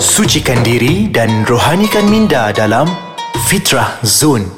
Sucikan diri dan rohanikan minda dalam Fitrah Zone.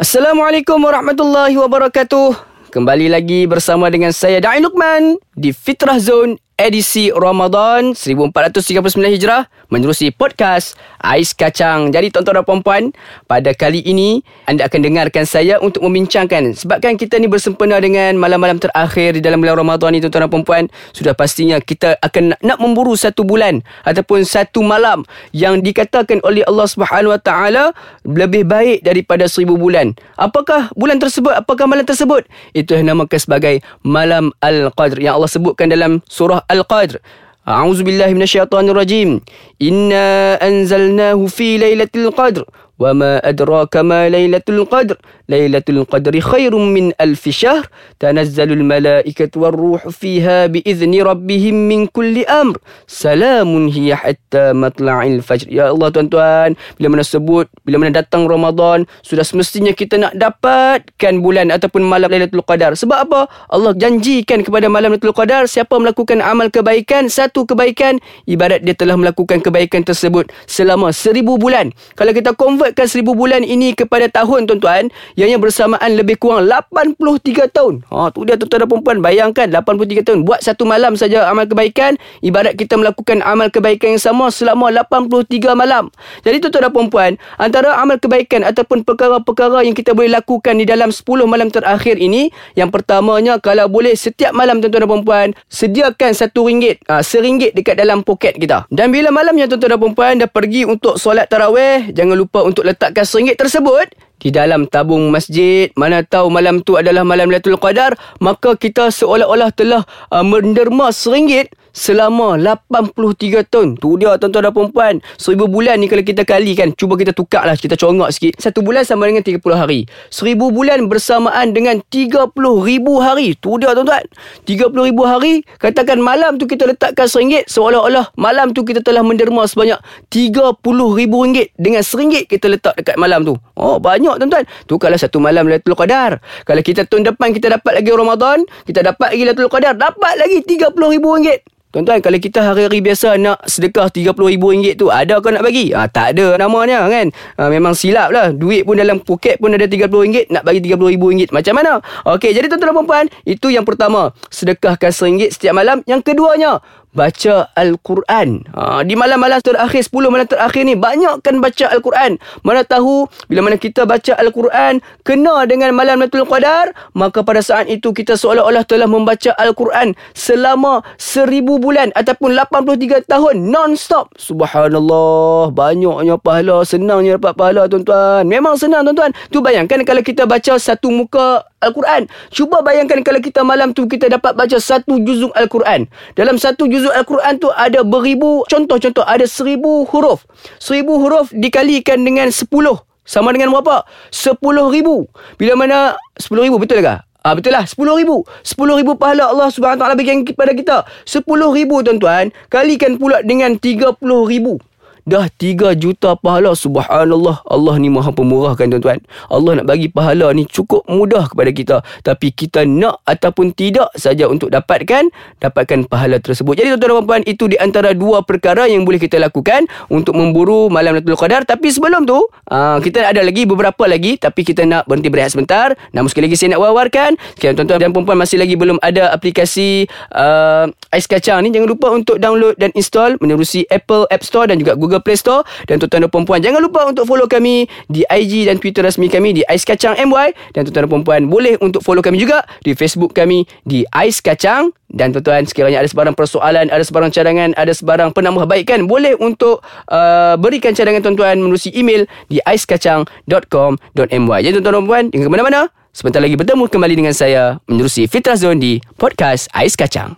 Assalamualaikum warahmatullahi wabarakatuh. Kembali lagi bersama dengan saya Dain Lukman di Fitrah Zone edisi Ramadan 1439 Hijrah menerusi podcast Ais Kacang. Jadi tuan-tuan dan puan-puan, pada kali ini anda akan dengarkan saya untuk membincangkan sebabkan kita ni bersempena dengan malam-malam terakhir di dalam bulan Ramadan ni tuan-tuan dan puan-puan, sudah pastinya kita akan nak memburu satu bulan ataupun satu malam yang dikatakan oleh Allah Subhanahu Wa Taala lebih baik daripada seribu bulan. Apakah bulan tersebut? Apakah malam tersebut? Itu yang namakan sebagai malam Al-Qadr yang Allah sebutkan dalam surah Al-Qadr. A'udzu billahi minasyaitonir rajim. Inna anzalnahu fi lailatul qadr. وما أدراك ما ليلة القدر ليلة القدر خير من ألف شهر تنزل الملائكة والروح فيها بإذن ربهم من كل أمر سلام هي حتى مطلع الفجر يا الله tuan-tuan bila mana sebut bila mana datang Ramadan sudah semestinya kita nak dapatkan bulan ataupun malam Lailatul Qadar sebab apa Allah janjikan kepada malam Lailatul Qadar siapa melakukan amal kebaikan satu kebaikan ibarat dia telah melakukan kebaikan tersebut selama seribu bulan kalau kita convert convertkan seribu bulan ini kepada tahun tuan-tuan yang bersamaan lebih kurang 83 tahun. Ha tu dia tuan-tuan dan puan bayangkan 83 tahun buat satu malam saja amal kebaikan ibarat kita melakukan amal kebaikan yang sama selama 83 malam. Jadi tuan-tuan dan puan antara amal kebaikan ataupun perkara-perkara yang kita boleh lakukan di dalam 10 malam terakhir ini yang pertamanya kalau boleh setiap malam tuan-tuan dan puan sediakan satu ringgit, ha, seringgit dekat dalam poket kita. Dan bila malamnya tuan-tuan dan puan dah pergi untuk solat tarawih, jangan lupa untuk untuk letakkan seringgit tersebut di dalam tabung masjid. Mana tahu malam tu adalah malam Lailatul Qadar maka kita seolah-olah telah uh, menderma seringgit selama 83 tahun. Tu dia tuan-tuan dan puan-puan. Seribu bulan ni kalau kita kalikan, cuba kita tukar lah, kita congak sikit. Satu bulan sama dengan 30 hari. Seribu bulan bersamaan dengan 30 ribu hari. Tu dia tuan-tuan. 30 ribu hari, katakan malam tu kita letakkan seringgit, seolah-olah malam tu kita telah menderma sebanyak 30 ribu ringgit. Dengan seringgit kita letak dekat malam tu. Oh, banyak tuan-tuan. Tu kalau satu malam Lailatul Qadar. Kalau kita tahun depan kita dapat lagi Ramadan, kita dapat lagi Lailatul Qadar, dapat lagi 30 ribu ringgit. Tuan-tuan, kalau kita hari-hari biasa nak sedekah RM30,000 tu, ada kau nak bagi? Ha, tak ada namanya kan? Ha, memang silap lah. Duit pun dalam poket pun ada RM30,000, nak bagi RM30,000. Macam mana? Okey, jadi tuan-tuan dan puan-puan, itu yang pertama. Sedekahkan RM1 setiap malam. Yang keduanya, baca Al-Quran. Ha, di malam-malam terakhir, 10 malam terakhir ni, banyakkan baca Al-Quran. Mana tahu, bila mana kita baca Al-Quran, kena dengan malam Lailatul Qadar, maka pada saat itu kita seolah-olah telah membaca Al-Quran selama seribu bulan ataupun 83 tahun non-stop. Subhanallah, banyaknya pahala, senangnya dapat pahala tuan-tuan. Memang senang tuan-tuan. Tu bayangkan kalau kita baca satu muka Al-Quran. Cuba bayangkan kalau kita malam tu kita dapat baca satu juzuk Al-Quran. Dalam satu juzuk Al-Quran tu ada beribu contoh-contoh. Ada seribu huruf. Seribu huruf dikalikan dengan sepuluh. Sama dengan berapa? Sepuluh ribu. Bila mana sepuluh ribu betul ke? Ah betul lah. 10 ribu. 10 ribu pahala Allah subhanahu ta'ala bagi kepada kita. 10 ribu tuan-tuan Kalikan pula dengan 30 ribu dah 3 juta pahala subhanallah. Allah ni maha pemurah kan tuan-tuan. Allah nak bagi pahala ni cukup mudah kepada kita. Tapi kita nak ataupun tidak saja untuk dapatkan dapatkan pahala tersebut. Jadi tuan-tuan dan puan itu di antara dua perkara yang boleh kita lakukan untuk memburu malam Lailatul Qadar. Tapi sebelum tu ah, kita ada lagi beberapa lagi. Tapi kita nak berhenti berehat sebentar. Namun sekali lagi saya nak wawarkan. Okay, tuan-tuan dan puan masih lagi belum ada aplikasi uh, ais kacang ni jangan lupa untuk download dan install menerusi Apple App Store dan juga Google Play Store. Dan tuan-tuan dan puan-puan jangan lupa untuk follow kami di IG dan Twitter rasmi kami di Ais Kacang MY dan tuan-tuan dan puan-puan boleh untuk follow kami juga di Facebook kami di Ais Kacang. Dan tuan-tuan sekiranya ada sebarang persoalan ada sebarang cadangan ada sebarang penambahbaikan boleh untuk uh, berikan cadangan tuan-tuan melalui email di aiskacang.com.my jadi tuan-tuan dan puan jangan ke mana-mana. Sebentar lagi bertemu kembali dengan saya menerusi Fitrah Zone di podcast Ais Kacang.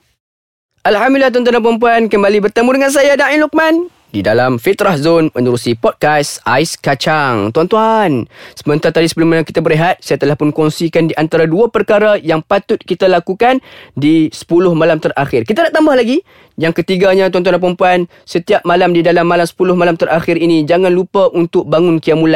Alhamdulillah tuan-tuan dan puan kembali bertemu dengan saya Dain Lukman di dalam Fitrah Zone menerusi podcast Ais Kacang. Tuan-tuan, sebentar tadi sebelum kita berehat, saya telah pun kongsikan di antara dua perkara yang patut kita lakukan di 10 malam terakhir. Kita nak tambah lagi, Yang ketiganya tuan-tuan dan puan setiap malam di dalam malam 10 malam terakhir ini jangan lupa untuk bangun qiyamul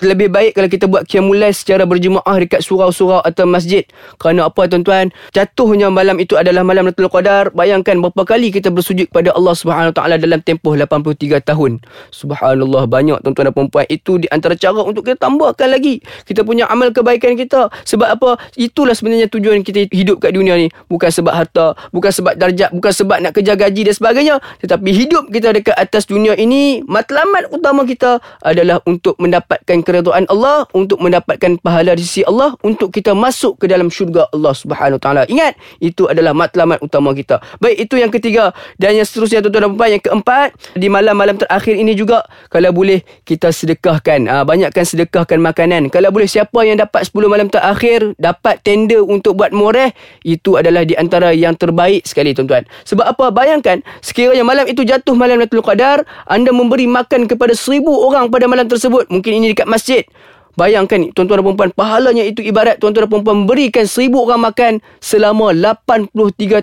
Lebih baik kalau kita buat qiyamul secara berjemaah dekat surau-surau atau masjid. Kerana apa tuan-tuan? Jatuhnya malam itu adalah malam Lailatul Qadar. Bayangkan berapa kali kita bersujud kepada Allah Subhanahu taala dalam tempoh 83 tahun. Subhanallah banyak tuan-tuan dan puan Itu di antara cara untuk kita tambahkan lagi kita punya amal kebaikan kita. Sebab apa? Itulah sebenarnya tujuan kita hidup kat dunia ni. Bukan sebab harta, bukan sebab darjat, bukan sebab nak kejar gaji dan sebagainya. Tetapi hidup kita dekat atas dunia ini, matlamat utama kita adalah untuk mendapatkan keredaan Allah, untuk mendapatkan pahala di sisi Allah, untuk kita masuk ke dalam syurga Allah Subhanahu Wa Taala. Ingat, itu adalah matlamat utama kita. Baik, itu yang ketiga. Dan yang seterusnya, tuan-tuan dan puan yang keempat, di malam-malam terakhir ini juga, kalau boleh, kita sedekahkan. Ha, banyakkan sedekahkan makanan. Kalau boleh, siapa yang dapat 10 malam terakhir, dapat tender untuk buat moreh, itu adalah di antara yang terbaik sekali, tuan-tuan. Sebab apa? Bayangkan, sekiranya malam itu jatuh malam Lailatul Qadar, anda memberi makan kepada seribu orang pada malam tersebut. Mungkin ini dekat masjid. Bayangkan tuan-tuan dan puan-puan pahalanya itu ibarat tuan-tuan dan puan-puan memberikan seribu orang makan selama 83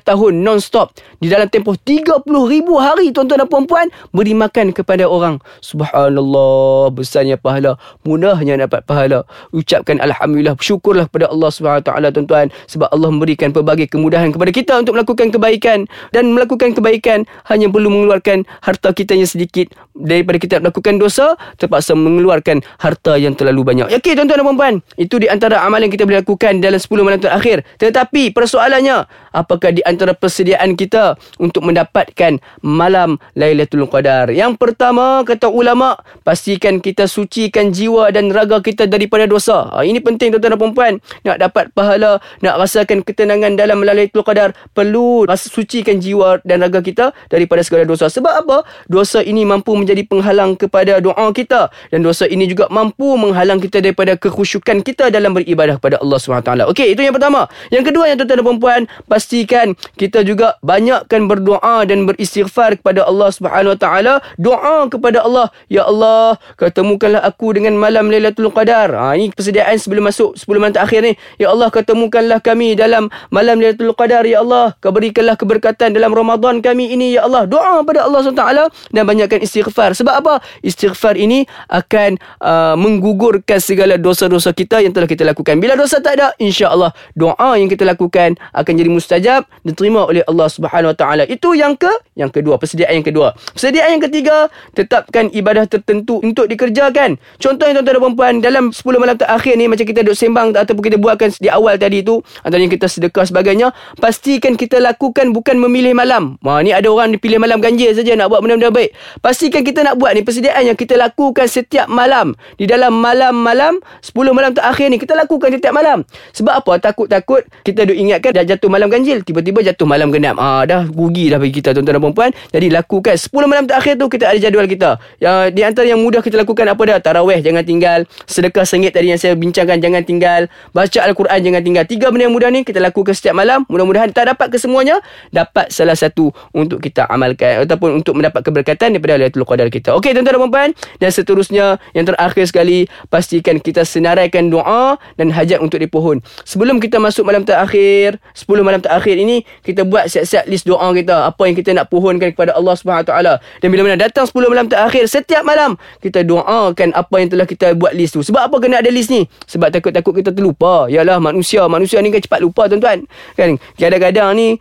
tahun non-stop. Di dalam tempoh 30 ribu hari tuan-tuan dan puan-puan beri makan kepada orang. Subhanallah besarnya pahala. Mudahnya dapat pahala. Ucapkan Alhamdulillah. Syukurlah kepada Allah SWT tuan-tuan. Sebab Allah memberikan pelbagai kemudahan kepada kita untuk melakukan kebaikan. Dan melakukan kebaikan hanya perlu mengeluarkan harta kita yang sedikit. Daripada kita melakukan dosa terpaksa mengeluarkan harta yang terlalu banyak. Okey tuan-tuan dan puan-puan, itu di antara amalan yang kita boleh lakukan dalam 10 malam terakhir. Tetapi persoalannya, apakah di antara persediaan kita untuk mendapatkan malam Lailatul Qadar? Yang pertama, kata ulama, pastikan kita sucikan jiwa dan raga kita daripada dosa. Ha, ini penting tuan-tuan dan puan-puan. Nak dapat pahala, nak rasakan ketenangan dalam Lailatul Qadar, perlu sucikan jiwa dan raga kita daripada segala dosa. Sebab apa? Dosa ini mampu menjadi penghalang kepada doa kita dan dosa ini juga mampu menghalang kita kita daripada kekhusyukan kita dalam beribadah kepada Allah SWT. Okey, itu yang pertama. Yang kedua yang tuan-tuan dan puan pastikan kita juga banyakkan berdoa dan beristighfar kepada Allah SWT. Doa kepada Allah, Ya Allah, ketemukanlah aku dengan malam Lailatul Qadar. Ha, ini persediaan sebelum masuk 10 malam terakhir ni. Ya Allah, ketemukanlah kami dalam malam Lailatul Qadar. Ya Allah, keberikanlah keberkatan dalam Ramadan kami ini. Ya Allah, doa kepada Allah SWT dan banyakkan istighfar. Sebab apa? Istighfar ini akan uh, menggugurkan segala dosa-dosa kita yang telah kita lakukan. Bila dosa tak ada, insya-Allah doa yang kita lakukan akan jadi mustajab diterima oleh Allah Subhanahu Wa Taala. Itu yang ke yang kedua, persediaan yang kedua. Persediaan yang ketiga, tetapkan ibadah tertentu untuk dikerjakan. Contohnya tuan-tuan dan puan-puan, dalam 10 malam terakhir ni macam kita duduk sembang ataupun kita buatkan di awal tadi tu, antaranya kita sedekah sebagainya, pastikan kita lakukan bukan memilih malam. Wah, ni ada orang pilih malam ganjil saja nak buat benda-benda baik. Pastikan kita nak buat ni persediaan yang kita lakukan setiap malam. Di dalam malam-malam malam 10 malam terakhir ni kita lakukan setiap malam. Sebab apa? Takut-takut kita duk ingatkan dah jatuh malam ganjil. Tiba-tiba jatuh malam genap. Ah dah rugi dah bagi kita tuan-tuan dan puan-puan. Jadi lakukan 10 malam terakhir tu kita ada jadual kita. Yang di antara yang mudah kita lakukan apa dah? Tarawih jangan tinggal. Sedekah sengit tadi yang saya bincangkan jangan tinggal. Baca al-Quran jangan tinggal. Tiga benda yang mudah ni kita lakukan setiap malam. Mudah-mudahan tak dapat kesemuanya dapat salah satu untuk kita amalkan ataupun untuk mendapat keberkatan daripada Lailatul Qadar kita. Okey tuan-tuan dan puan-puan dan seterusnya yang terakhir sekali pastikan pastikan kita senaraikan doa dan hajat untuk di pohon. Sebelum kita masuk malam terakhir, 10 malam terakhir ini, kita buat siap-siap list doa kita. Apa yang kita nak pohonkan kepada Allah SWT. Dan bila mana datang 10 malam terakhir, setiap malam, kita doakan apa yang telah kita buat list tu. Sebab apa kena ada list ni? Sebab takut-takut kita terlupa. Yalah manusia. Manusia ni kan cepat lupa tuan-tuan. Kan? Kadang-kadang ni,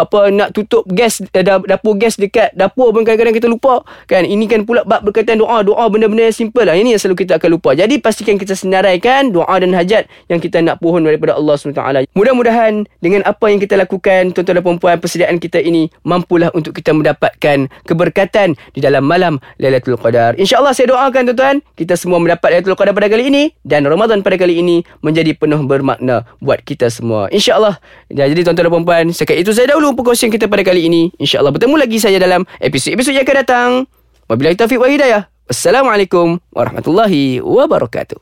apa nak tutup gas eh, dapur gas dekat dapur pun kadang-kadang kita lupa. Kan ini kan pula bab berkaitan doa. Doa benda-benda yang simple lah. Ini yang selalu kita akan lupa. Jadi pastikan kita senaraikan doa dan hajat yang kita nak pohon daripada Allah SWT mudah-mudahan dengan apa yang kita lakukan tuan-tuan dan puan-puan persediaan kita ini mampulah untuk kita mendapatkan keberkatan di dalam malam Lailatul Qadar. insyaAllah saya doakan tuan-tuan kita semua mendapat Lailatul Qadar pada kali ini dan Ramadan pada kali ini menjadi penuh bermakna buat kita semua. insyaAllah. Jadi tuan-tuan dan puan-puan sekat itu saya dahulu perkongsian kita pada kali ini. InsyaAllah bertemu lagi saya dalam episod-episod yang akan datang. Wabillahi taufiq wa hidayah. Assalamualaikum warahmatullahi wabarakatuh.